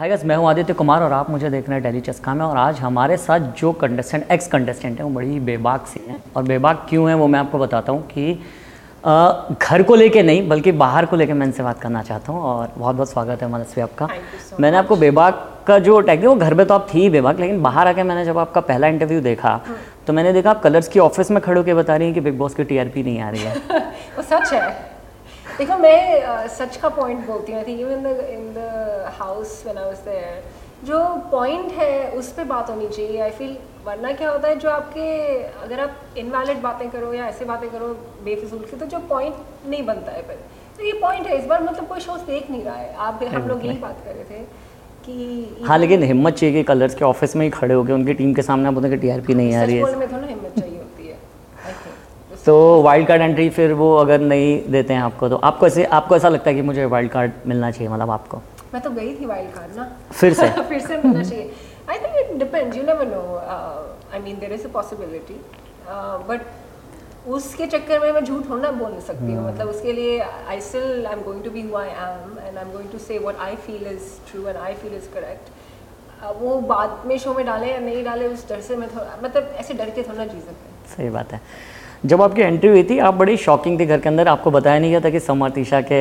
Hi guys मैं हूँ आदित्य कुमार और आप मुझे देख रहे हैं डेली चस्का में और आज हमारे साथ जो कंटेस्टेंट एक्स कंटेस्टेंट हैं वो बड़ी बेबाक सी हैं। और बेबाक क्यों हैं वो मैं आपको बताता हूँ कि अ, घर को लेके नहीं बल्कि बाहर को लेके मैं इनसे बात करना चाहता हूँ और बहुत बहुत स्वागत है मनस्वी आपका। So मैंने आपको बेबाक का जो टैग वो घर में तो आप थी ही बेबाक लेकिन बाहर आके मैंने जब आपका पहला इंटरव्यू देखा तो मैंने देखा आप कलर्स की ऑफ़िस में खड़े होकर बता रही हैं कि बिग बॉस की टीआरपी नहीं आ रही है। वो सच है। देखो मैं सच का पॉइंट बोलती हूँ even in the in the house when I was there जो पॉइंट है उस पर बात होनी चाहिए। आई फील वरना क्या होता है जो आपके अगर आप इनवैलिड बातें करो या ऐसे बातें करो बेफिजूल की तो जो पॉइंट नहीं बनता है फिर। तो ये पॉइंट है इस बार मतलब कोई शोज़ देख नहीं रहा है। आप हम लोग यही बात कर रहे थे कि हाँ लेकिन हिम्मत चाहिए कि कलर्स के ऑफ़िस में ही खड़े होकर उनकी टीम के सामने आप बोलते कि टीआरपी नहीं आ रही है में थोड़ा हिम्मत चाहिए। आई थिंक तो वाइल्ड कार्ड एंट्री फिर वो अगर नहीं देते हैं आपको तो आपको ऐसे आपको ऐसा लगता है कि मुझे वाइल्ड कार्ड मिलना चाहिए मतलब आपको? मैं तो गई थी वाइल्ड कार्ड ना। फिर से? फिर से मिलना चाहिए। I think it depends you never know I mean there is a possibility but उसके चक्कर में मैं झूठ होना बोल नहीं सकती हूँ। मतलब उसके लिए I still I am going to be who I am and I am going to say what I feel is true and I feel is correct वो बाद में शो में डाले या नहीं डाले उस डर से मैं थोड़ा मतलब ऐसे डर के थोड़ा जी सकते सही बात है। जब आपकी एंट्री हुई थी आप बड़ी शॉकिंग थी घर के अंदर। आपको बताया नहीं गया था कि समर तीशा के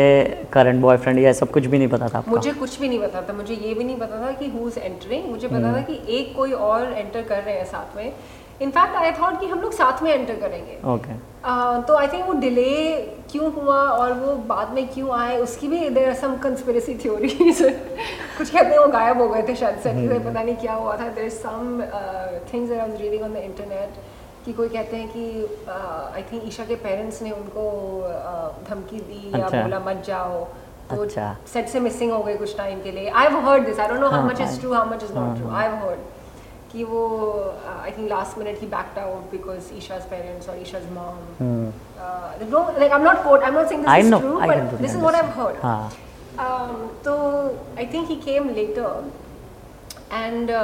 करंट बॉयफ्रेंड या सब कुछ भी नहीं पता था आपको। मुझे कुछ भी नहीं पता था। मुझे ये भी नहीं पता था कि हु इज़ एंटरिंग मुझे पता था कि एक कोई और एंटर कर रहे हैं साथ में। इनफैक्ट आई थॉट कि हम लोग साथ में एंटर करेंगे। ओके Uh, तो आई थिंक वो डिले क्यों हुआ और वो बाद में क्यों आए उसकी भी देर सम कंस्पिरेसी थ्योरीज कुछ कहते हैं वो गायब हो गए थे शायद से। से पता नहीं क्या हुआ था। There some things I was reading on the internet कि कोई कहते हैं कि आई थिंक ईशा के पेरेंट्स ने उनको धमकी दी या अच्छा। बोला मत जाओ तो अच्छा। सेट से मिसिंग हो गए कुछ टाइम के लिए I have heard this I don't know how हाँ, मच इज़ हाँ। True how much is not true I have heard कि वो आई थिंक लास्ट मिनट ही बैक्ड आउट बिकॉज़ ईशा's पेरेंट्स और ईशा's mom uh, don't, like I'm not quote I'm not saying this Hmm. I is know, true I but can totally this is what I've heard हाँ um, so I think he came later and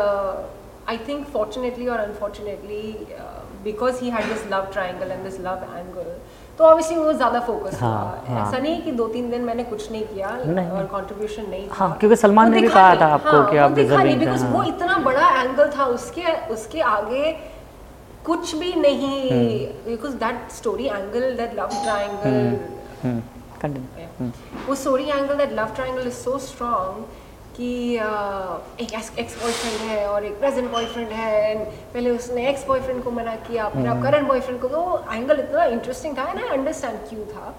because he had this love triangle and this love angle तो obviously वो ज़्यादा focus हाँ, हुआ हाँ। ऐसा नहीं कि दो तीन दिन मैंने कुछ नहीं किया नहीं। और कंट्रीब्यूशन नहीं हाँ, क्योंकि सलमान ने भी कहा था आपको हाँ, कि आप नहीं बिकॉज़ वो हाँ। इतना बड़ा एंगल था उसके उसके आगे कुछ भी नहीं। Because that story angle that love triangle continue वो story angle that love triangle is so strong कि एक एक्स बॉयफ्रेंड है और एक प्रेजेंट बॉयफ्रेंड है एंड पहले उसने एक्स बॉयफ्रेंड को मना किया फिर आप करंट बॉयफ्रेंड को तो एंगल इतना इंटरेस्टिंग था एंड आई अंडरस्टैंड क्यों था।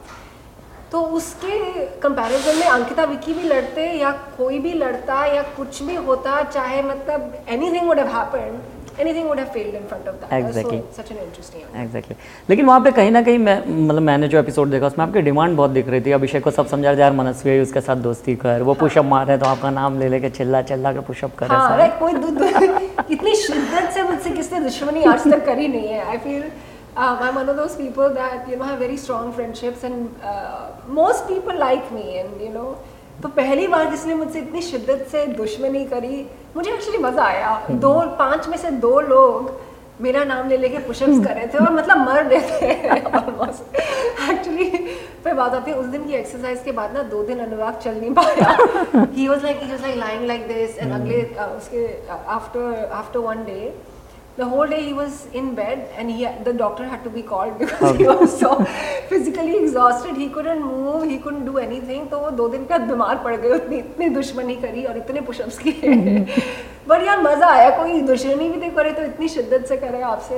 तो उसके कंपैरिजन में अंकिता विकी भी लड़ते या कोई भी लड़ता या कुछ भी होता चाहे मतलब anything would have happened anything would have failed in front of that Exactly. Such an interesting exactly लेकिन वहाँ पे कहीं ना कहीं मैं मतलब मैंने जो एपिसोड देखा उसमें आपकी डिमांड बहुत दिख रही थी। अभिषेक को सब समझा यार मनस्वी है उसके साथ दोस्ती कर। वो पुशअप मार रहे हैं तो आपका नाम ले लेके चिल्ला चिल्ला के पुशअप कर रहे हाँ हैं लाइक कोई दु, दु, इतनी शिद्दत से मुझसे किसने दुश्मनी आज तक करी नहीं है। I feel I am one of those people that you know have very strong friendships and most people like me and you know तो पहली बार किसने मुझसे इतनी शिद्दत से दुश्मनी करी मुझे एक्चुअली मज़ा आया। दो पाँच में से दो लोग मेरा नाम ले लेके पुशअप्स कर रहे थे और मतलब मर रहे थे। ऑलमोस्ट एक्चुअली फिर बात आती है उस दिन की एक्सरसाइज के बाद ना दो दिन अनुराग चल नहीं पाया। He was like he was like lying like this and अगले uh, उसके after after one day the whole day he was in bed and he the doctor had to be called because he was so physically exhausted. He couldn't move he couldn't do anything. तो वो दो दिन का बीमार पड़ गए उतनी इतनी दुश्मनी करी और इतने पुशअप्स किए। बट यार मज़ा आया कोई दुश्मनी भी करे तो इतनी शिद्दत से करे आपसे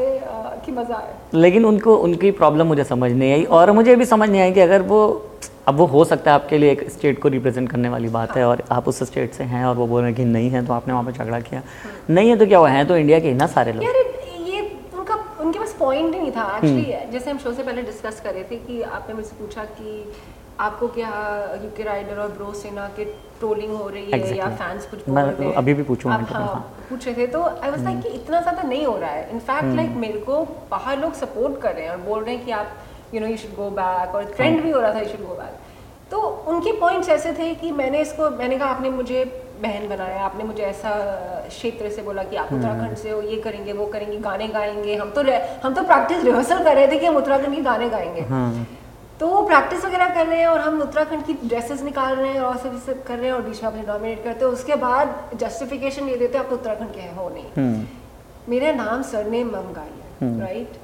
कि मज़ा आया लेकिन उनको उनकी प्रॉब्लम मुझे समझ नहीं आई और मुझे भी समझ नहीं आई कि अगर वो अब वो हो सकता है आपके लिए एक स्टेट को रिप्रेजेंट करने वाली बात है और आप उस स्टेट से हैं और वो बोल रहे हैं कि नहीं है तो आपने वहाँ पे झगड़ा किया। नहीं है तो क्या हुआ? है तो इंडिया के ही ना सारे लोग। ये- उनका उनके पास पॉइंट ही नहीं था एक्चुअली जैसे हम शो से पहले डिस्कस कर रहे थे कि आपने मुझसे पूछा कि आपको क्या यूके राइडर और ब्रो सेना के ट्रोलिंग हो रही है या फैंस कुछ बोल रहे हैं? अभी भी पूछूँगा आप, interview हाँ, हाँ। पूछ रहे थे तो आई वाज लाइक कि इतना ज़्यादा नहीं हो रहा है। इनफैक्ट लाइक मेरे को बाहर लोग सपोर्ट कर रहे हैं और बोल रहे हैं कि आप you know you should go back और ट्रेंड भी हो रहा था यू शुड गो बैक तो उनके पॉइंट्स ऐसे थे कि मैंने इसको मैंने कहा आपने मुझे बहन बनाया आपने मुझे ऐसा क्षेत्र से बोला कि आप उत्तराखंड से हो ये करेंगे वो करेंगे गाने गाएँगे हम तो हम तो प्रैक्टिस रिहर्सल कर रहे थे कि हम उत्तराखंड के गाने गाएँगे। हाँ। तो वो प्रैक्टिस वगैरह कर रहे हैं और हम उत्तराखंड की ड्रेसेस निकाल रहे हैं और सब सब कर रहे हैं और बीच में अपने नॉमिनेट करते हैं। उसके बाद जस्टिफिकेशन ये देते हैं आप उत्तराखंड के हैं हो नहीं। हम्म। मेरा नाम सरनेम ममगाई है राइट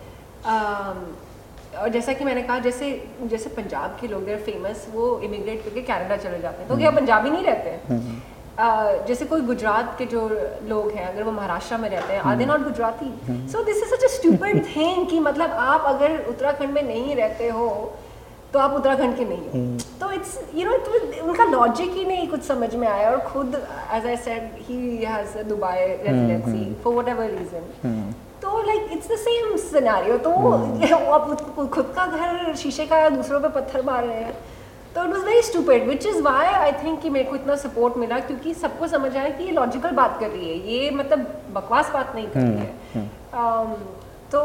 और जैसा कि मैंने कहा जैसे जैसे पंजाब के लोग फ़ेमस वो इमिग्रेट करके कनाडा चले जाते हैं। तो क्या पंजाबी नहीं रहते? हैं Uh, जैसे कोई गुजरात के जो लोग हैं अगर वो महाराष्ट्र में रहते हैं are they not Gujarati? So this is such a stupid thing कि मतलब आप अगर उत्तराखंड में नहीं रहते हो तो आप उत्तराखंड के नहीं हो। तो इट्स यू नो उनका लॉजिक ही नहीं कुछ समझ में आया और खुद as I said he has Dubai residency for whatever reason like it's the same scenario तो आप खुद का घर शीशे का दूसरों पे पत्थर मार रहे हैं। तो it was very stupid which is why I think कि मेरे को इतना सपोर्ट मिला क्योंकि सबको समझ आया कि ये लॉजिकल बात कर रही है। ये मतलब बकवास बात नहीं कर रही है। Um, तो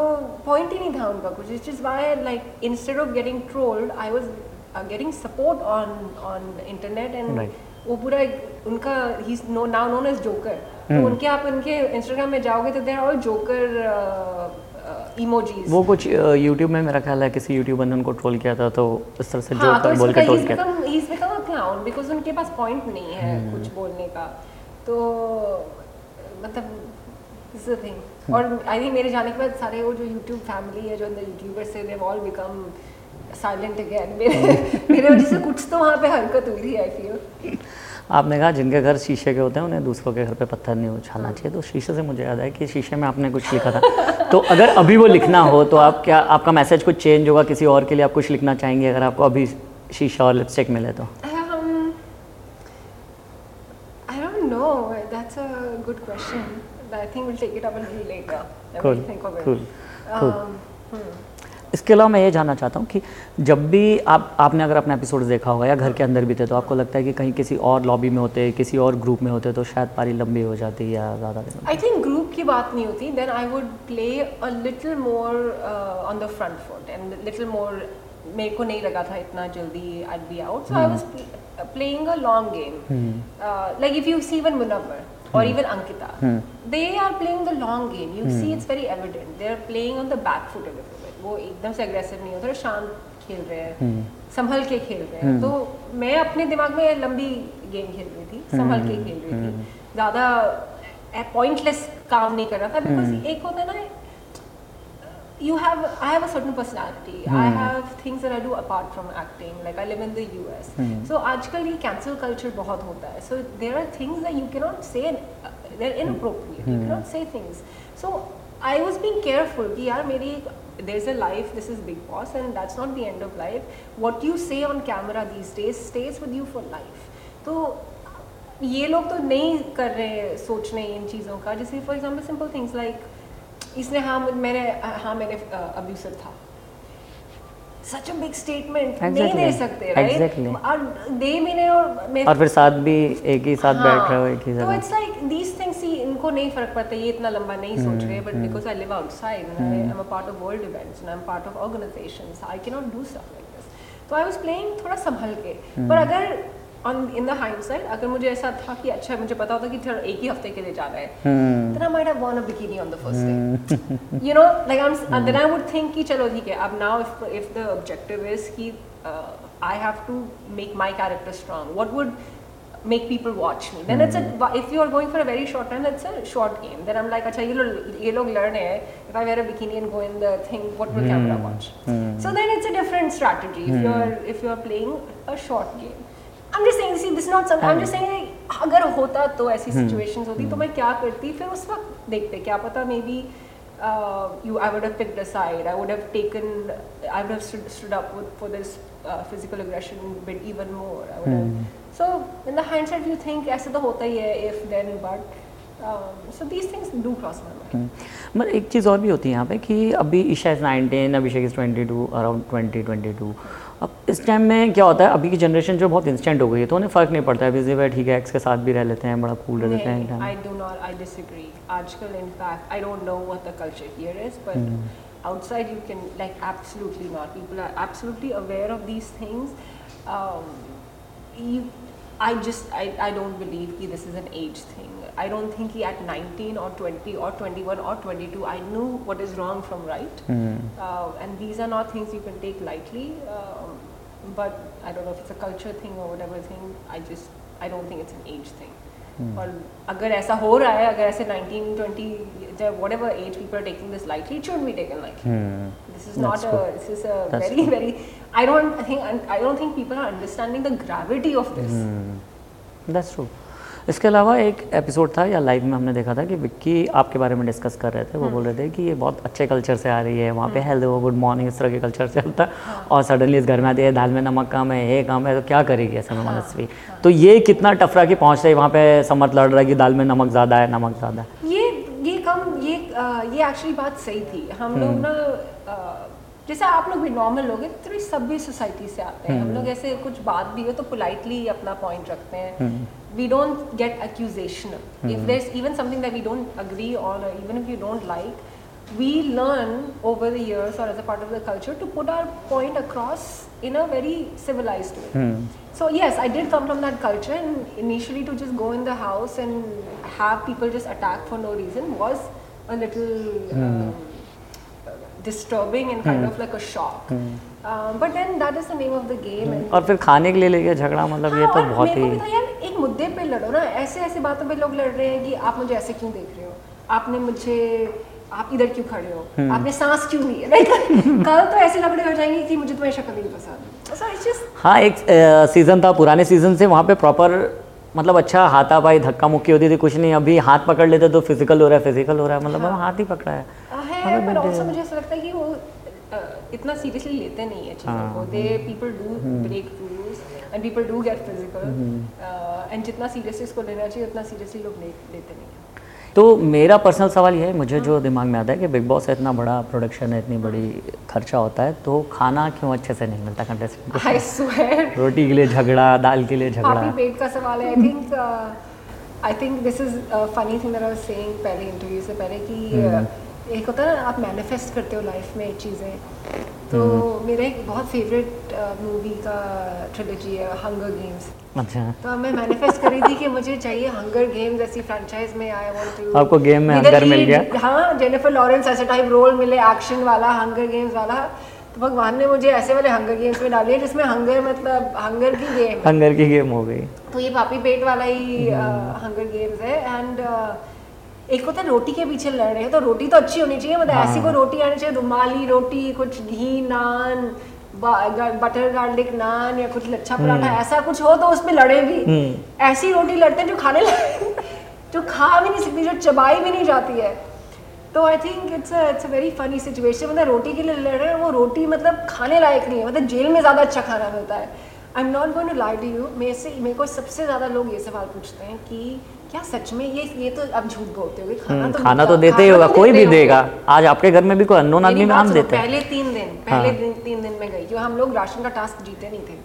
पॉइंट ही नहीं था उनका कुछ which is why like instead of getting trolled I was getting support on on internet and वो पूरा उनका ही no now known as joker तो उनके आप उनके इंस्टाग्राम में जाओगे तो देर ऑल जोकर इमोजीज वो कुछ यूट्यूब में मेरा ख्याल है किसी यूट्यूबर ने उनको ट्रोल किया था तो इस तरह से हाँ, तो बोल के ट्रोल किया become he's become a clown because उनके पास पॉइंट नहीं है कुछ बोलने का। तो मतलब is the thing. और आई थिंक मेरे जाने के बाद सारे वो जो यूट्यूब फैमिली है जो अंदर यूट्यूबर्स है they've all become silent again मेरे मेरे वजह से कुछ तो वहाँ पे हरकत हुई थी आई फील आपने कहा जिनके घर शीशे के होते हैं उन्हें दूसरों के घर पे पत्थर नहीं उछालना चाहिए तो शीशे से मुझे याद है कि शीशे में आपने कुछ लिखा था तो अगर अभी वो लिखना हो तो आप क्या आपका मैसेज कुछ चेंज होगा किसी और के लिए आप कुछ लिखना चाहेंगे अगर आपको अभी शीशा और लिपस्टिक मिले तो Um, I don't know. That's a good question. I think we'll take it up a later. Cool, think of it. cool, cool. Hmm. इसके अलावा मैं ये जानना चाहता हूँ कि जब भी आप आपने अगर अपना एपिसोड देखा होगा या घर के अंदर भी थे तो आपको लगता है कि कहीं किसी और लॉबी में होते किसी और ग्रुप में होते तो शायद पारी लंबी हो जाती या ज़्यादा आई थिंक ग्रुप की बात नहीं होती then I would play a little more on the front foot and little more मेरे को नहीं लगा था इतना जल्दी I be out so I was playing a long game like if you see even Munawar और even Ankita they are playing the long game you see it's very evident they are playing on the back foot everywhere वो एकदम से aggressive नहीं होते थोड़ा शांत खेल रहे हैं संभल के खेल रहे हैं तो मैं अपने दिमाग में लंबी गेम खेल रही थी संभल के खेल रही थी ज़्यादा पॉइंटलेस काम नहीं कर रहा था बिकॉज़ एक होता ना you have i have a certain personality mm. i have things that i do apart from acting like i live in the us mm. so आजकल ये cancel culture बहुत होता है so there are things that you cannot say uh, they're inappropriate mm. you cannot say things so i was being careful कि यार मेरी there's a life this is big boss and that's not the end of life what you say on camera these days stays with you for life तो ये लोग तो नहीं कर रहे सोच रहे इन चीज़ों का जैसे for example simple things like इसने हाँ ha हाँ मैंने था सच अ बिग स्टेटमेंट नहीं दे सकते राइट Exactly. और दे मैंने और और फिर साथ भी एक ही साथ बैठ रहे हो एक ही तो इट्स लाइक दीस थिंग्स ही इनको नहीं फ़र्क पड़ता ये इतना लंबा नहीं सोच रहे but because I live outside and I am a part of world events and I am part of organisations I can not do stuff like this तो आई वाज प्लेइंग थोड़ा संभल के पर अगर on in the hindsight अगर मुझे ऐसा था कि अच्छा मुझे पता होता कि थर एक ही हफ़्ते के लिए जाना है then I might have worn a bikini on the first day you know like I am then I would think कि चलो ठीक है अब now if if the objective is कि I have to make my character strong what would make people watch me then it's if you are going for a very short time it's a short game then I am like अच्छा ये लोग ये लोग learn है if I wear a bikini and go in the thing what will camera watch so then it's a different strategy if you are if you are playing a short game I'm just saying, see, this is not something. I'm just हाँ। saying, अगर होता तो ऐसी हम्म। Situations होती तो हम्म। मैं क्या करती फिर उस वक्त देखते क्या पता maybe you I would pick the side I would taken I would stood up for this physical aggression but even more I would so in the handset you think ऐसे तो होता ही है इफ़ देन बट मतलब एक चीज़ और भी होती है यहाँ पे कि अभी Isha is nineteen Abhishek is twenty two around twenty twenty two अब इस टाइम में क्या होता है अभी की जनरेशन जो बहुत इंस्टेंट हो गई है तो उन्हें फ़र्क नहीं पड़ता है बिज़ी है ठीक है एक्स के साथ भी रह लेते हैं बड़ा कूल रह लेते हैं. आजकल, outside you can like absolutely not. People are absolutely aware of these things. Um, you, I just I, I don't believe that this is an age thing. I don't think he at 19 or 20 or 21 or 22 I knew what is wrong from right. Mm. Uh, and these are not things you can take lightly. Um, but I don't know if it's a culture thing or whatever thing. I just I don't think it's an age thing. Hmm. और अगर ऐसा हो रहा है अगर ऐसे 19 20 जब whatever age people are taking this lightly it shouldn't be taken lightly Hmm. this is That's not a true. this is a That's very true. very I don't think I don't think people are understanding the gravity of this that's true इसके अलावा एक episode था या live में हमने देखा था कि विक्की आपके बारे में डिस्कस कर रहे थे। वो बोल रहे थे कि ये बहुत अच्छे कल्चर से आ रही है वहाँ पे हेल्थ गुड मॉर्निंग इस तरह के कल्चर से चलता है। और सडनली इस घर में आती है दाल में नमक कम है ये कम है तो क्या करेगी ऐसे में मनस्वी तो ये कितना टफ रहा कि पहुँच रही वहाँ पे समत लड़ रहा है कि दाल में नमक ज़्यादा है नमक ज़्यादा है। ये ये कम ये ये एक्चुअली बात सही थी। हम लोग ना जैसे आप लोग भी नॉर्मल लोग हैं थोड़ी सभ्य सोसाइटी से आते हैं हम लोग ऐसे कुछ बात भी हो तो पोलाइटली अपना पॉइंट रखते हैं we don't get accusational if is even something that we don't agree on even if you don't like we learn over the years or as a part of the culture to put our point across in a very civilized way. Hmm. So yes, I did come from that culture, and initially to just go in the house and have people just attack for no reason was a little um, disturbing and kind of like a shock. Um, but then that is the name of the game. And और फिर खाने के लिए लेके झगड़ा मतलब ये हाँ, तो बहुत ही था यार एक मुद्दे पे लड़ो ना ऐसे ऐसे बातों पे लोग लड़ रहे हैं कि आप मुझे ऐसे क्यों देख रहे हो? आपने मुझे आप इधर क्यों खड़े हो? हम्म। आपने सांस क्यों ली? है कल तो ऐसे लकड़े हो जाएँगे कि मुझे तुम्हारी शक्ल नहीं पसंद। So just हाँ एक सीज़न था पुराने सीज़न से वहाँ पे प्रॉपर मतलब अच्छा हाथापाई धक्का मुक्की होती थी कुछ नहीं अभी हाथ पकड़ लेते तो फ़िज़िकल हो रहा है फ़िज़िकल हो रहा है मतलब हम हाथ ही पकड़ा है। है भी ऑल्सो मुझे ऐसा लगता है कि वो uh, इतना सीरियसली लेते नहीं है चीज़ों हाँ, को they people do break rules and people do get physical and जितना सीरियसली इसको लेना चाहिए उतना सीरियसली लोग लेते नहीं हैं। तो मेरा पर्सनल सवाल ये है मुझे जो दिमाग में आता है कि बिग बॉस है इतना बड़ा प्रोडक्शन है इतनी बड़ी खर्चा होता है तो खाना क्यों अच्छे से नहीं मिलता कंटेस्टेंट को? आई स्वेयर रोटी के लिए झगड़ा दाल के लिए झगड़ा। पेट का सवाल है I think I think this is funny thing that I was saying पहले इंटरव्यू से पहले कि हम्म। uh, एक होता है ना आप मैनिफेस्ट करते हो लाइफ में चीज़ें। तो हम्म। मेरा एक बहुत फेवरेट मूवी का ट्रिलॉजी है हंगर गेम्स अच्छा। तो मैं मैनिफेस्ट कर थी कि मुझे चाहिए हंगर गेम्स ऐसी फ्रेंचाइज में आई वांट टू आपको game में hunger मिल गया? हाँ जेनिफर लॉरेंस ऐसे टाइप रोल मिले एक्शन वाला हंगर गेम्स वाला। तो भगवान ने मुझे ऐसे वाले हंगर गेम्स में डाले जिसमें हंगर मतलब हंगर की गेम हंगर की गेम हो गई। तो ये पापी पेट वाला ही हंगर गेम्स है। एंड एक होता है रोटी के पीछे लड़ रहे हैं तो रोटी तो अच्छी होनी चाहिए मतलब ऐसी कोई रोटी आनी चाहिए रुमाली रोटी कुछ घी नान बटर गार्लिक नान या कुछ लच्छा पराठा ऐसा कुछ हो तो उसमें लड़े भी। ऐसी रोटी लड़ते हैं जो खाने जो खा भी नहीं सकती जो चबाई भी नहीं जाती है। तो I think it's it's a very funny situation मतलब रोटी के लिए लड़ रहे हैं वो रोटी मतलब खाने लायक नहीं है मतलब जेल में ज़्यादा अच्छा खाना मिलता है। I am not going to lie to you मेरे से मेरे को सबसे ज़्यादा लोग ये सवाल पूछते हैं कि क्या सच में ये ये तो अब झूठ बोलते होगे खाना हम्म, तो खाना तो देते ही होगा तो कोई भी देगा। आज आपके घर में भी कोई अननोन आदमी मेरी में हम देते हैं। पहले तीन दिन पहले हाँ। दिन तीन दिन में गई क्यों हम लोग राशन का टास्क जीते नहीं थे।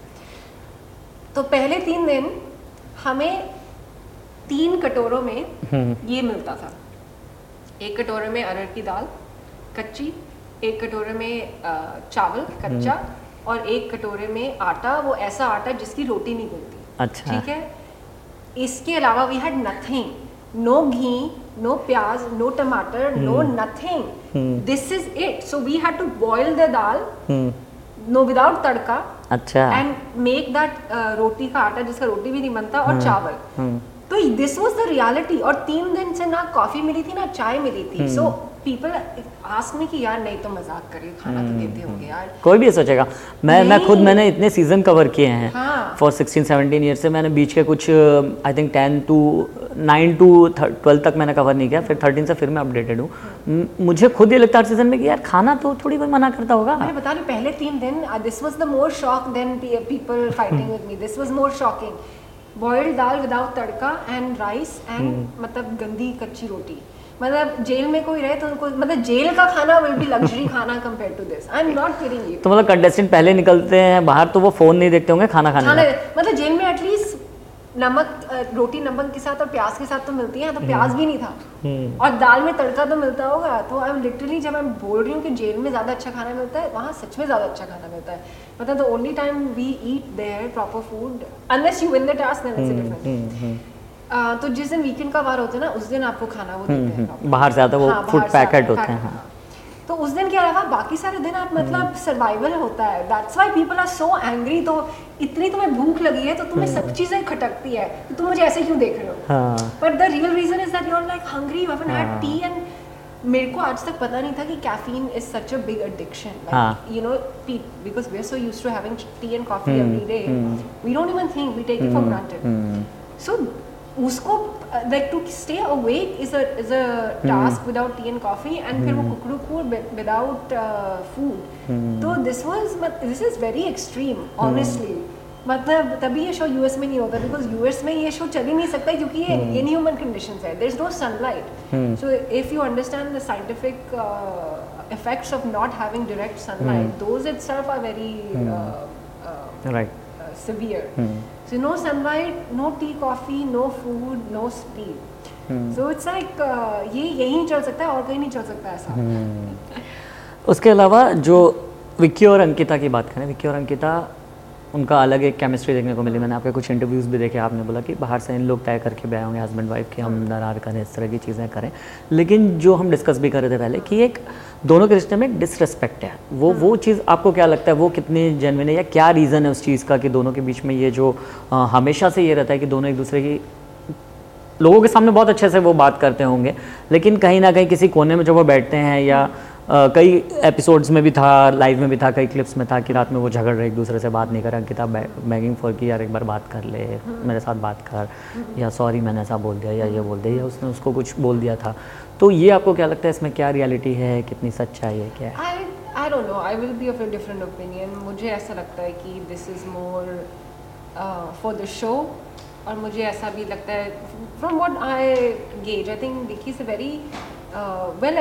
तो पहले तीन दिन हमें तीन कटोरों में हम्म। ये मिलता था। एक कटोरे में अरहर की दाल कच्ची एक कटोरे में चावल कच्चा हम्म। और एक कटोरे में आटा वो ऐसा आटा जिसकी रोटी नहीं बनती। अच्छा। ठीक है? इसके अलावा we had nothing no ghee no pyaz no tamatar no nothing this is it so we had to boil the dal no without tadka. अच्छा. एंड मेक दैट रोटी का आटा जिसका रोटी भी नहीं बनता और चावल. हम्म, तो दिस वाज द रियलिटी और तीन दिन से ना कॉफ़ी मिली थी ना चाय मिली थी. सो पीपल आस्क मी कि यार नहीं तो मज़ाक करिए खाना तो देते होंगे यार। कोई भी सोचेगा मैं मैं खुद मैंने इतने सीज़न कवर किए हैं। फॉर सिक्सटीन सेवनटीन ईयर से मैंने बीच के कुछ I think ten to nine to twelve तक मैंने कवर नहीं किया। फिर थर्टीन से फिर मैं अपडेटेड हूँ। मुझे खुद ये लगता है सीज़न में कि यार खाना तो थोड़ी कोई मना करता होगा। मैं बता रही पहले तीन दिन this was the more shock than people fighting with me this was more shocking boiled dal without tadka and rice and मतलब गंदी कच्ची रोटी। मतलब जेल में कोई रहे तो उनको मतलब जेल का खाना विल बी लग्जरी खाना compare to this I am not kidding you तो मतलब कंटेस्टेंट पहले निकलते हैं बाहर तो वो फ़ोन नहीं देखते होंगे खाना खाने खाना मतलब जेल में एटलीस्ट नमक रोटी नमक के साथ और प्याज के साथ तो मिलती है तो प्याज भी नहीं था। और दाल में तड़का तो मिलता होगा तो आई लिटरली जब मैं बोल रही हूँ कि जेल में ज़्यादा अच्छा खाना मिलता है वहाँ सच में ज़्यादा अच्छा खाना मिलता है। मतलब the only time we eat there proper food unless you win the task then it's different तो जिस दिन वीकेंड का वार होता है ना उस दिन आपको खाना वो देते बाहर से आता है वो हाँ, फ़ूड पैकेट होते हैं हाँ। तो उस दिन के अलावा बाकी सारे दिन आप मतलब सर्वाइवल होता है। That's why people are so angry तो इतनी तुम्हें भूख लगी है तो तुम्हें सब चीज़ें खटकती है। तो तुम मुझे ऐसे क्यों देख रहे हो? हाँ। But the real reason is that you are like hungry you haven't had हाँ। टी एंड मेरे को आज तक पता नहीं था कि caffeine is such a big addiction हाँ। You know because we are so used to having tea and coffee hmm, every day hmm. We don't even think we take it for granted hmm, So उसको like to stay awake is a is a task without tea and coffee and फिर वो कुकड़ू को without food तो this was this is very extreme honestly मतलब तभी ये show US में नहीं होता बिकॉज़ यूएस में ये शो चल ही नहीं सकता क्योंकि ये इन ह्यूमन कंडीशन है. There is no sunlight so if you understand the scientific effects of not having direct sunlight mm. those itself are very mm. So no sunlight, no tea, coffee, no food, no sleep. Hmm. So it's like uh, ये यहीं चल सकता है और कहीं नहीं चल सकता ऐसा. Hmm. उसके अलावा जो विक्की और अंकिता की बात करें विक्की और अंकिता उनका अलग एक केमिस्ट्री देखने को मिली। मैंने आपके कुछ इंटरव्यूज़ भी देखे आपने बोला कि बाहर से इन लोग तय करके भी आए होंगे हस्बैंड वाइफ कि हम दरार करें इस तरह की चीज़ें करें। लेकिन जो हम डिस्कस भी कर रहे थे पहले कि एक दोनों के रिश्ते में एक डिसरिस्पेक्ट है। वो वो चीज़ आपको क्या लगता है? वो कितनी जेनविन है या क्या रीज़न है उस चीज़ का कि दोनों के बीच में ये जो अ, हमेशा से ये रहता है कि दोनों एक दूसरे की लोगों के सामने बहुत अच्छे से वो बात करते होंगे। लेकिन कहीं ना कहीं किसी कोने में जब वो बैठते हैं या कई एपिसोड्स में भी था लाइव में भी था कई क्लिप्स में था कि रात में वो झगड़ रहे एक दूसरे से बात नहीं कर रहा अंकिता बैगिंग फॉर कि यार एक बार बात कर ले मेरे साथ बात कर या सॉरी मैंने ऐसा बोल दिया या ये बोल दिया या उसने उसको कुछ बोल दिया था तो ये आपको क्या लगता है इसमें क्या रियलिटी है कितनी सच्चाई है क्या है I don't know. I will be of a different opinion. मुझे ऐसा लगता है कि this is more for for show और मुझे ऐसा भी लगता है from what I gauge, I think Vicky is a very uh, well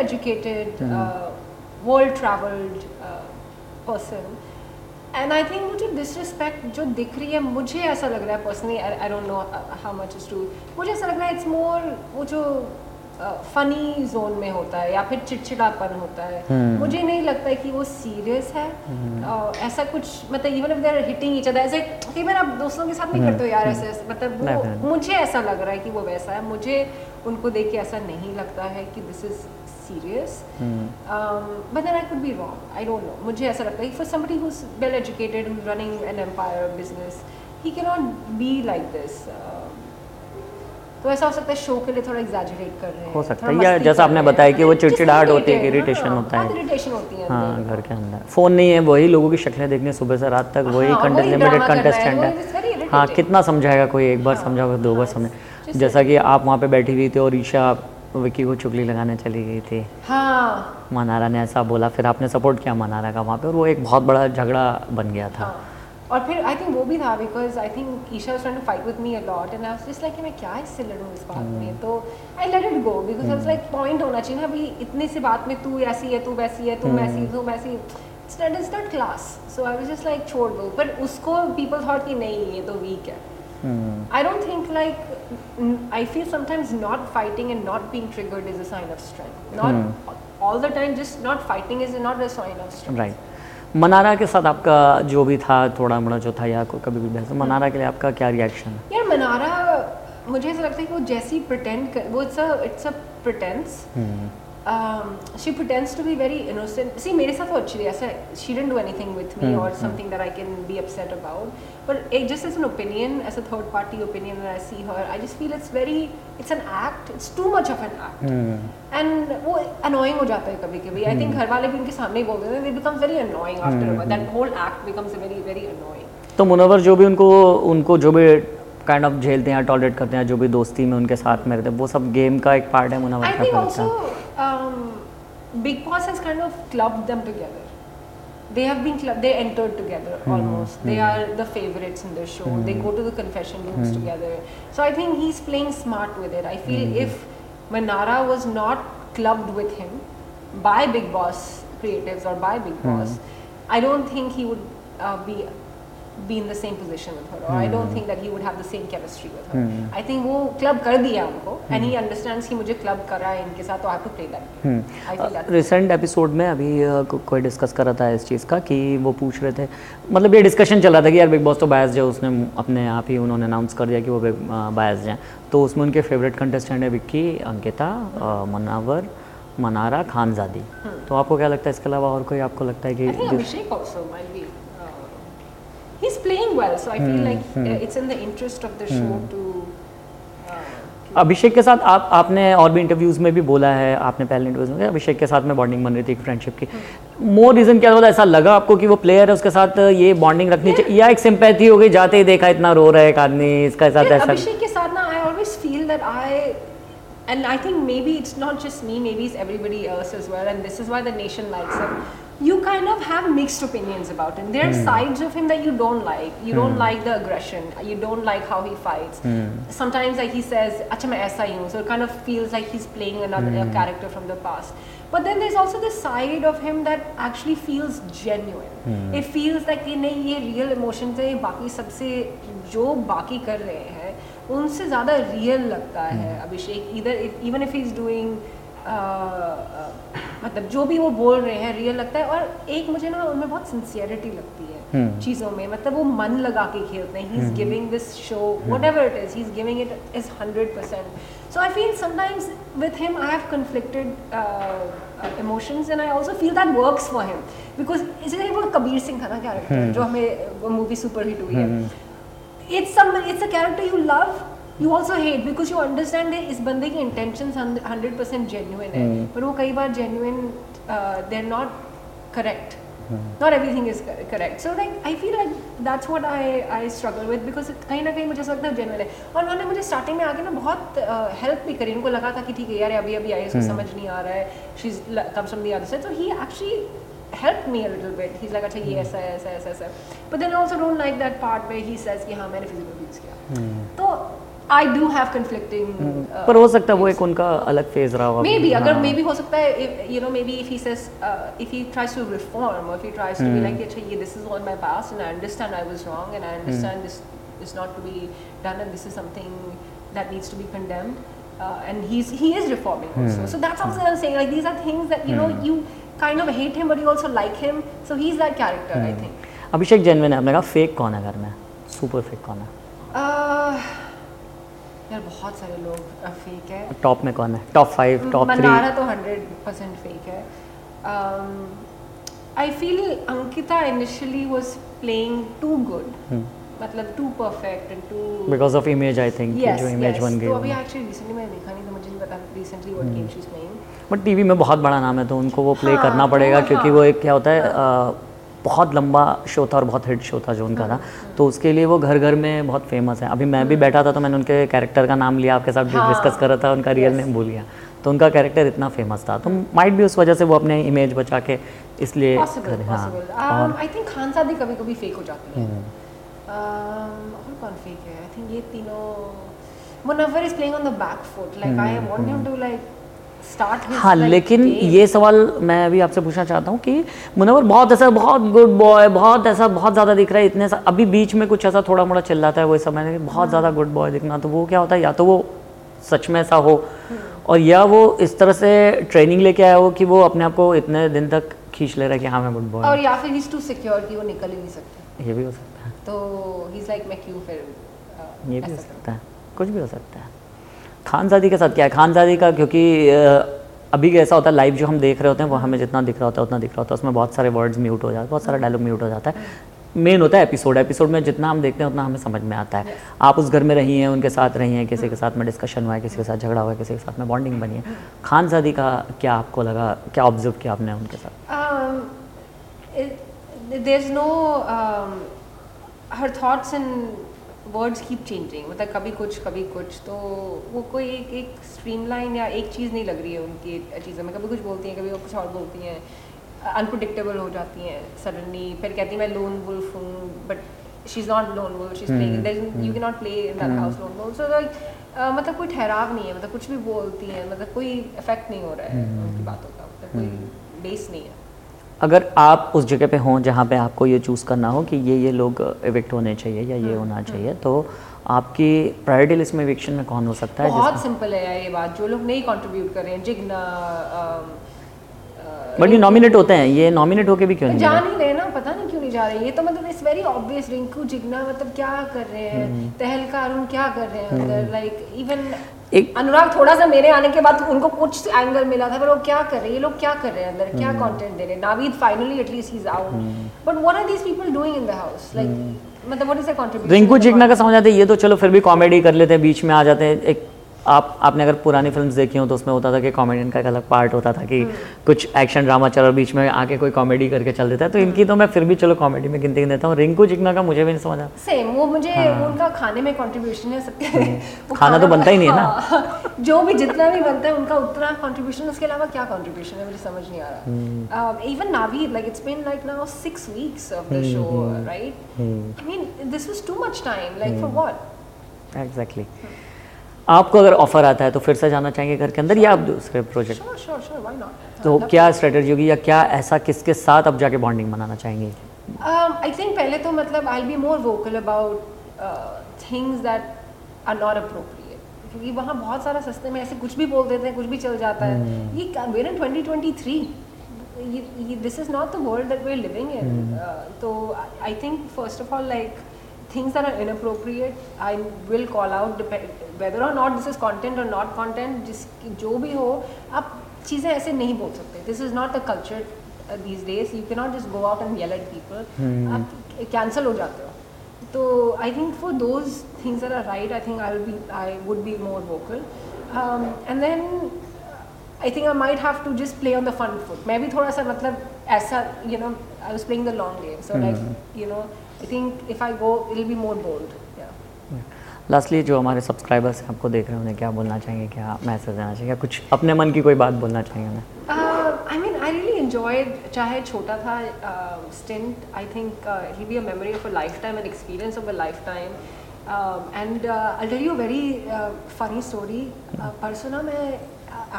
uh, traveled uh, person. And I think मुझे डिसरिस्पेक्ट जो दिख रही है मुझे ऐसा लग रहा है personally I don't know how much is true मुझे ऐसा लग रहा है इट्स मोर वो जो फनी जोन में होता है या फिर चिड़चिड़ापन होता है हम्म। मुझे नहीं लगता है कि वो सीरियस है hmm. uh, ऐसा कुछ मतलब even if they are hitting each other ऐसे कई बार आप दोस्तों के साथ नहीं करते हो यार ऐसे ऐसे मतलब वो मुझे ऐसा लग रहा है कि वो वैसा है मुझे उनको देख के ऐसा नहीं लगता है कि this is serious um, but then I could be wrong. I don't know. मुझे ऐसा लगता है कि for somebody who's well educated, who's running an empire business, he cannot be like this. Uh, तो ऐसा हो सकता है शो के लिए थोड़ा एग्जैजरेट कर रहे हैं हो सकता है, या जैसा आपने बताया कि वो चिड़चिड़ाहट होती है, irritation हाँ, होता है। irritation होती है हाँ घर के अंदर फ़ोन नहीं है वही लोगों की शक्लें देखने सुबह से रात तक वही वही कंटेस्ट drama लिमिटेड है, कंटेस्टेंट है. हाँ कितना समझाएगा कोई एक बार हाँ, समझाओगे दो बार समझ जैसा कि आप वहाँ पे बैठी हुई थी और ईशा विक्की को चुगली लगाने चली गई थी। हाँ। मनारा ने ऐसा बोला फिर आपने सपोर्ट किया मनारा का वहाँ पे और वो एक बहुत बड़ा झगड़ा बन गया था। हाँ। और फिर आई थिंक वो भी था because I think Isha was to fight with me a lot and I was just like मैं क्या इससे लड़ूं इस बात Hmm. में तो I let it go because I was like point होना चाहिए ना अभी इतनी सी बात में तू ऐसी है तू वैसी है तू Hmm. वैसी तू वैसी। It's not it's not class so I was just like छोड़ दो। पर उसको पीपल थॉट कि नहीं ये तो वीक है। Hmm, I don't think like n- I feel sometimes not fighting and not being triggered is a sign of strength. Not mm. all the time, just not fighting is not a sign of strength. Right Manara के साथ आपका जो भी था थोड़ा मोड़ा जो था या कभी भी बहस मनारा के लिए आपका क्या रिएक्शन है यार मनारा मुझे ऐसा लगता है कि वो जैसी प्रिटेंड कर वो it's a it's a pretence hmm, she pretends to be very innocent see मेरे साथ वो अच्छी थी ऐसा she didn't do anything with me Hmm, और hmm. Something that I can be upset about पर एक just as an opinion as a third party opinion I see her I just feel it's very it's an act it's too much of an act hmm, and वो annoying हो जाता है कभी कभी. I think घर वाले भी उनके सामने ही बोलते हैं. They become very annoying after that whole act becomes very very annoying तो मुनवर जो भी उनको उनको जो भी काइंड ऑफ़ झेलते हैं टॉलरेट करते हैं जो भी दोस्ती में उनके साथ में रहते हैं वो सब गेम का एक पार्ट है मुनवर का um, Big Boss has kind of clubbed them together. They have been clubbed, they entered together mm-hmm. almost. Mm-hmm. They hmm. are the favorites in the show. Mm-hmm. They hmm. go to the confession rooms hmm. together. So I think he's playing smart with it. I feel if Manara was not clubbed with him by Big Boss creatives or by Big Boss, I don't think he would uh, be be in the same position with her or I don't think that he would have the same chemistry with her. I think वो club कर दिया उनको and he understands कि मुझे club करा है इनके साथ तो I have to play that. Recent episode में अभी कोई डिस्कस कर रहा था इस चीज़ का कि वो पूछ रहे थे मतलब ये डिस्कशन चल रहा था कि यार बिग बॉस तो बायस जो उसने अपने आप ही उन्होंने अनाउंस कर दिया कि वो बायस हैं। तो उसमें उनके फेवरेट कंटेस्टेंट है विक्की अंकिता मनावर मनारा खानजादी तो आपको क्या लगता है इसके अलावा और कोई आपको लगता है कि Abhishek also might be. Uh, he's playing well so i hmm. like hmm. uh, it's in the interest of the show hmm. to uh, अभिषेक के साथ आप आपने और भी इंटरव्यूज़ में भी बोला है आपने पहले इंटरव्यूज़ में अभिषेक के साथ में बॉन्डिंग बन रही थी फ्रेंडशिप की। hmm. मोर रीजन क्या ऐसा लगा आपको कि वो प्लेयर है उसके साथ ये बॉन्डिंग रखनी चाहिए? या एक सिंपैथी हो गई जाते ही देखा इतना रो रहा है आदमी इसका साथ ऐसा अभिषेक के साथ ना I always feel that I and I think maybe it's not just me maybe is everybody else as well and this is why the nation likes him You kind of have mixed opinions about him. There are sides of him that you don't like. You don't like the aggression. You don't like how he fights. Sometimes, like he says, "Acha main aisa hi hu," so it kind of feels like he's playing another a character from the past. But then there's also the side of him that actually feels genuine. It feels like कि नहीं ये real emotions है ये बाकी सबसे जो बाकी कर रहे हैं उनसे ज़्यादा रियल लगता है अभिषेक इधर इवन इफ doing मतलब जो भी वो बोल रहे हैं रियल लगता है और एक मुझे ना उनमें बहुत सिंसियरिटी लगती है hmm. चीज़ों में। मतलब वो मन लगा के खेलते हैं। He is giving this show whatever it is he is giving it is hundred percent so I feel sometimes with him I have conflicted uh, uh, emotions and I also feel that works for him. Because इसलिए वो कबीर सिंह था ना character जो हमें वो movie super hit हुई है। it's some it's a character you love you also hate because you understand इस बंदे की इंटेंशन हंड्रेड परसेंट जेन्यून है पर वो कई बार genuine they are not correct not everything is correct so like I feel like that's what I I struggle with because कहीं ना कहीं मुझे ऐसा लगता है जेन्यून है। और उन्होंने मुझे स्टार्टिंग में आगे ना बहुत uh, हेल्प भी करी। उनको लगा था कि ठीक है यार अभी अभी आई उसको hmm. समझ नहीं आ रहा है। She is comes from the other side so he actually help me a little bit. He's अच्छा ये hmm. ऐसा ऐसा ऐसा ऐसा but then also don't like that part where he says कि हाँ मैंने physical abuse किया. Hmm. तो I do have conflicting. uh, पर हो सकता है वो एक उनका अलग फ़ेज़ रहा होगा maybe अगर हाँ। maybe हो सकता है you know maybe if he says uh, if he tries to reform or if he tries to be like अच्छा ये this is all my past and I understand I was wrong and I understand this is not to be done and this is something that needs to be condemned. Uh, and he's he is reforming also. So that's also what I'm saying. Like these are things that you mm. know you kind of hate him but you also like him. So he's that character mm. I think. Abhishek genuine है आपने कहा fake कौन है घर में super fake कौन है Uh, यार बहुत सारे लोग फेक है। टॉप में कौन है? Top five top three Manara तो हंड्रेड परसेंट फेक है। I feel Ankita initially was playing too good मतलब too perfect and too because of image I think जो इमेज बन तो अभी एक्चुअली रिसेंटली मैंने देखा नहीं तो मुझे नहीं पता recently what game she is playing but TV में बहुत बड़ा नाम है तो उनको वो प्ले हाँ, करना तो पड़ेगा हाँ। क्योंकि वो एक क्या होता है। अ, बहुत लंबा शो था और बहुत हिट शो था जो उनका था। तो उसके लिए वो घर घर में बहुत फ़ेमस है। अभी मैं भी बैठा था तो मैंने उनके कैरेक्टर का नाम लिया आपके साथ हाँ। डिस्कस कर रहा था उनका रियल नेम भूल गया। तो उनका कैरेक्टर इतना फ़ेमस था। तो माइट भी उस वजह से वो अपने इमेज बचा के इसलिए करे, हाँ। पॉसिबल आई थिंक खानसादी कभी कभी फेक हो जाती है। Um, और कौन फेक है? आई थिंक ये तीनों Munawar is playing on the back foot like I want him to like हाँ लेकिन ये सवाल मैं अभी आपसे पूछना चाहता हूँ कि मुनवर बहुत ऐसा बहुत गुड बॉय बहुत ऐसा बहुत ज़्यादा दिख रहा है इतने अभी बीच में कुछ ऐसा थोड़ा मोड़ा चिल्लाता है वो समय में बहुत ज़्यादा गुड बॉय दिखना तो वो क्या होता है या तो वो सच में ऐसा हो और या वो इस तरह से ट्रेनिंग लेके आया हो कि वो अपने आप को इतने दिन तक खींच ले रहा है कि हाँ मैं गुड बॉय और या फिर इज़ टू सिक्योर कि वो निकल ही नहीं सकते। ये भी हो सकता है। तो ही इज़ लाइक मैं क्यों फिर ये भी हो सकता है कुछ भी हो सकता है। खानजादी के साथ क्या है। खानजादी का क्योंकि अभी ऐसा होता है लाइव जो हम देख रहे होते हैं वो हमें जितना दिख रहा होता है उतना दिख रहा होता है। उसमें बहुत सारे वर्ड्स म्यूट हो जाते हैं बहुत सारा डायलॉग म्यूट हो जाता है। मेन होता है एपिसोड एपिसोड में जितना हम देखते हैं उतना हमें समझ में आता है। आप उस घर में रही हैं उनके साथ रही हैं किसी के साथ में डिस्कशन हुआ है किसी के साथ झगड़ा हुआ है किसी के साथ में बॉन्डिंग बनी है। खानजादी का क्या आपको लगा क्या ऑब्ज़र्व किया आपने उनके साथ? Um, it, there's no um, her thoughts keep changing मतलब कभी कुछ कभी कुछ तो वो कोई एक एक स्ट्रीमलाइन या एक चीज़ नहीं लग रही है उनकी चीज़ों में। कभी कुछ बोलती हैं कभी वो कुछ और बोलती हैं अनप्रडिक्टेबल हो जाती हैं सडनली फिर कहती हैं मैं लोन वुल्फ हूँ but she is not lone wolf she is playing you can not play in that house lone wolf so like मतलब कोई ठहराव नहीं है मतलब कुछ भी बोलती हैं मतलब कोई इफ़ेक्ट नहीं हो रहा है उनकी बातों का मतलब कोई बेस नहीं है। अगर आप उस जगह पे हों जहाँ पे आपको ये चूज़ करना हो कि ये ये लोग इविक्ट होने चाहिए या ये होना चाहिए तो आपकी प्रायोरिटी लिस्ट में इविक्शन में कौन हो सकता है? बहुत सिंपल है ये बात जो लोग नहीं कंट्रीब्यूट कर रहे हैं जिग्ना बट ये नॉमिनेट होते हैं ये नॉमिनेट होके भी क्यों नहीं जा रहे हैं। ये तो मतलब it's very obvious Rinku Jigna मतलब क्या कर रहे हैं हम्म। तहलका अरुण क्या कर रहे हैं अंदर? लाइक इवन एक अनुराग थोड़ा सा मेरे आने के बाद उनको कुछ एंगल मिला था पर वो क्या कर रहे हैं? ये लोग क्या कर रहे हैं अंदर? क्या हम्म। कंटेंट दे रहे हैं? Naveed finally at least he is out but what are these people doing in the house like मतलब what is the contribution Rinku Jigna का समझ आते ये तो चलो फिर भी कॉमेडी कर लेते हैं बीच में आ जाते हैं एक आप आपने अगर पुरानी फिल्म्स देखी हो तो उसमें होता था कि कॉमेडियन का एक अलग पार्ट होता था कि कुछ एक्शन ड्रामा चल और बीच में आके कोई कॉमेडी करके चल देता है। तो इनकी तो मैं फिर भी चलो कॉमेडी में गिनती देता हूँ। रिंकू जिग्ना का मुझे भी नहीं समझ आता सेम वो मुझे वो उनका खाने में कंट्रीब्यूशन है सबके वो हाँ। खाना तो बनता ही नहीं है ना। हाँ, जो भी जितना भी बनता है उनका उतना कंट्रीब्यूशन उसके अलावा क्या कंट्रीब्यूशन है मुझे समझ नहीं आ हम्म। रहा even Naveed like it's been like now 6 weeks of the hmm, show right I mean this was too much time like for what exactly आपको अगर ऑफ़र आता है तो फिर से जाना चाहेंगे घर के अंदर या आप दूसरे प्रोजेक्ट श्योर व्हाई नॉट तो क्या स्ट्रेटजी होगी या क्या ऐसा किसके साथ अब जाके बॉन्डिंग बनाना चाहेंगे? आई थिंक पहले तो मतलब I be more vocal about things that are not appropriate क्योंकि वहाँ बहुत सारा सस्ते में ऐसे कुछ भी बोल देते हैं कुछ भी चल जाता है। ये we're in 2023 this is not the world that we are living in तो I think first of all like things that are inappropriate i will call whether और नॉट दिस इज़ कॉन्टेंट और नॉट कॉन्टेंट जिसकी जो भी हो आप चीज़ें ऐसे नहीं बोल सकते। This is not a culture these days you can not just go out and at people आप कैंसिल हो जाते हो। तो I think for those things are are right I think I be I would be more vocal and then I think I might have to just play on the front foot मैं भी थोड़ा सा मतलब ऐसा you know I was playing the long game so like you know I think if I go will be more bold lastly जो हमारे subscribers हैं आपको देख रहे हैं उन्हें क्या बोलना चाहेंगे क्या मैसेज देना चाहिए कुछ अपने मन की कोई बात बोलना चाहिए उन्हें I mean I really enjoy चाहे छोटा था stint I think he be a memory of a lifetime and experience of a lifetime and I tell you very funny story persona मैं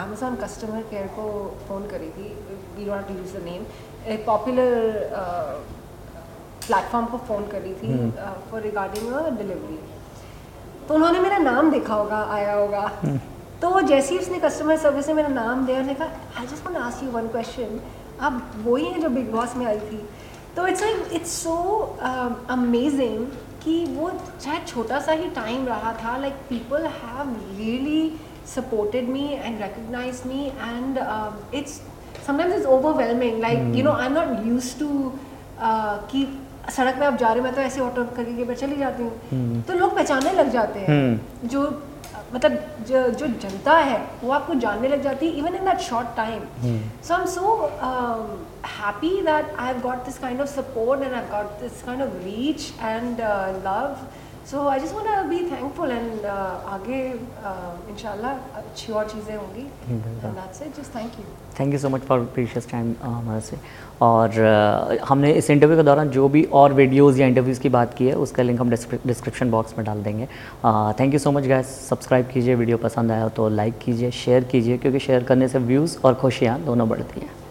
अमेजोन कस्टमर केयर को phone करी थी we not use the name एक popular platform को phone करी थी for regarding a delivery तो उन्होंने मेरा नाम देखा होगा आया होगा। तो जैसे ही उसने कस्टमर सर्विस ने मेरा नाम दिया उसने कहा I just want ask you one question आप वही हैं जो बिग बॉस में आई थी? तो it's like it's so amazing कि वो चाहे छोटा सा ही टाइम रहा था like people have really supported me and recognized me and it's sometimes it's it's overwhelming. Like you know I'm not use to कि सड़क में आप जा रहे हो मैं तो ऐसे ऑटो करके मैं चली जाती हूँ। तो लोग पहचानने लग जाते हैं। जो मतलब जो जो जनता है वो आपको जानने लग जाती है even in that short time so I am so happy that I have got this kind of support and I have got this kind of reach and love so I just want be thankful and आगे uh, इंशाल्लाह अच्छी और चीज़ें होंगी। And that's it just thank you thank you so much for precious time हमारे से। और uh, हमने इस इंटरव्यू के दौरान जो भी और वीडियोज़ या इंटरव्यूज़ की बात की है उसका लिंक हम डिस्क्रिप्शन बॉक्स में डाल देंगे। Thank you so much guys subscribe कीजिए वीडियो पसंद आया तो लाइक कीजिए शेयर कीजिए क्योंकि शेयर करने से व्यूज़ और खुशियाँ दोनों बढ़ती हैं।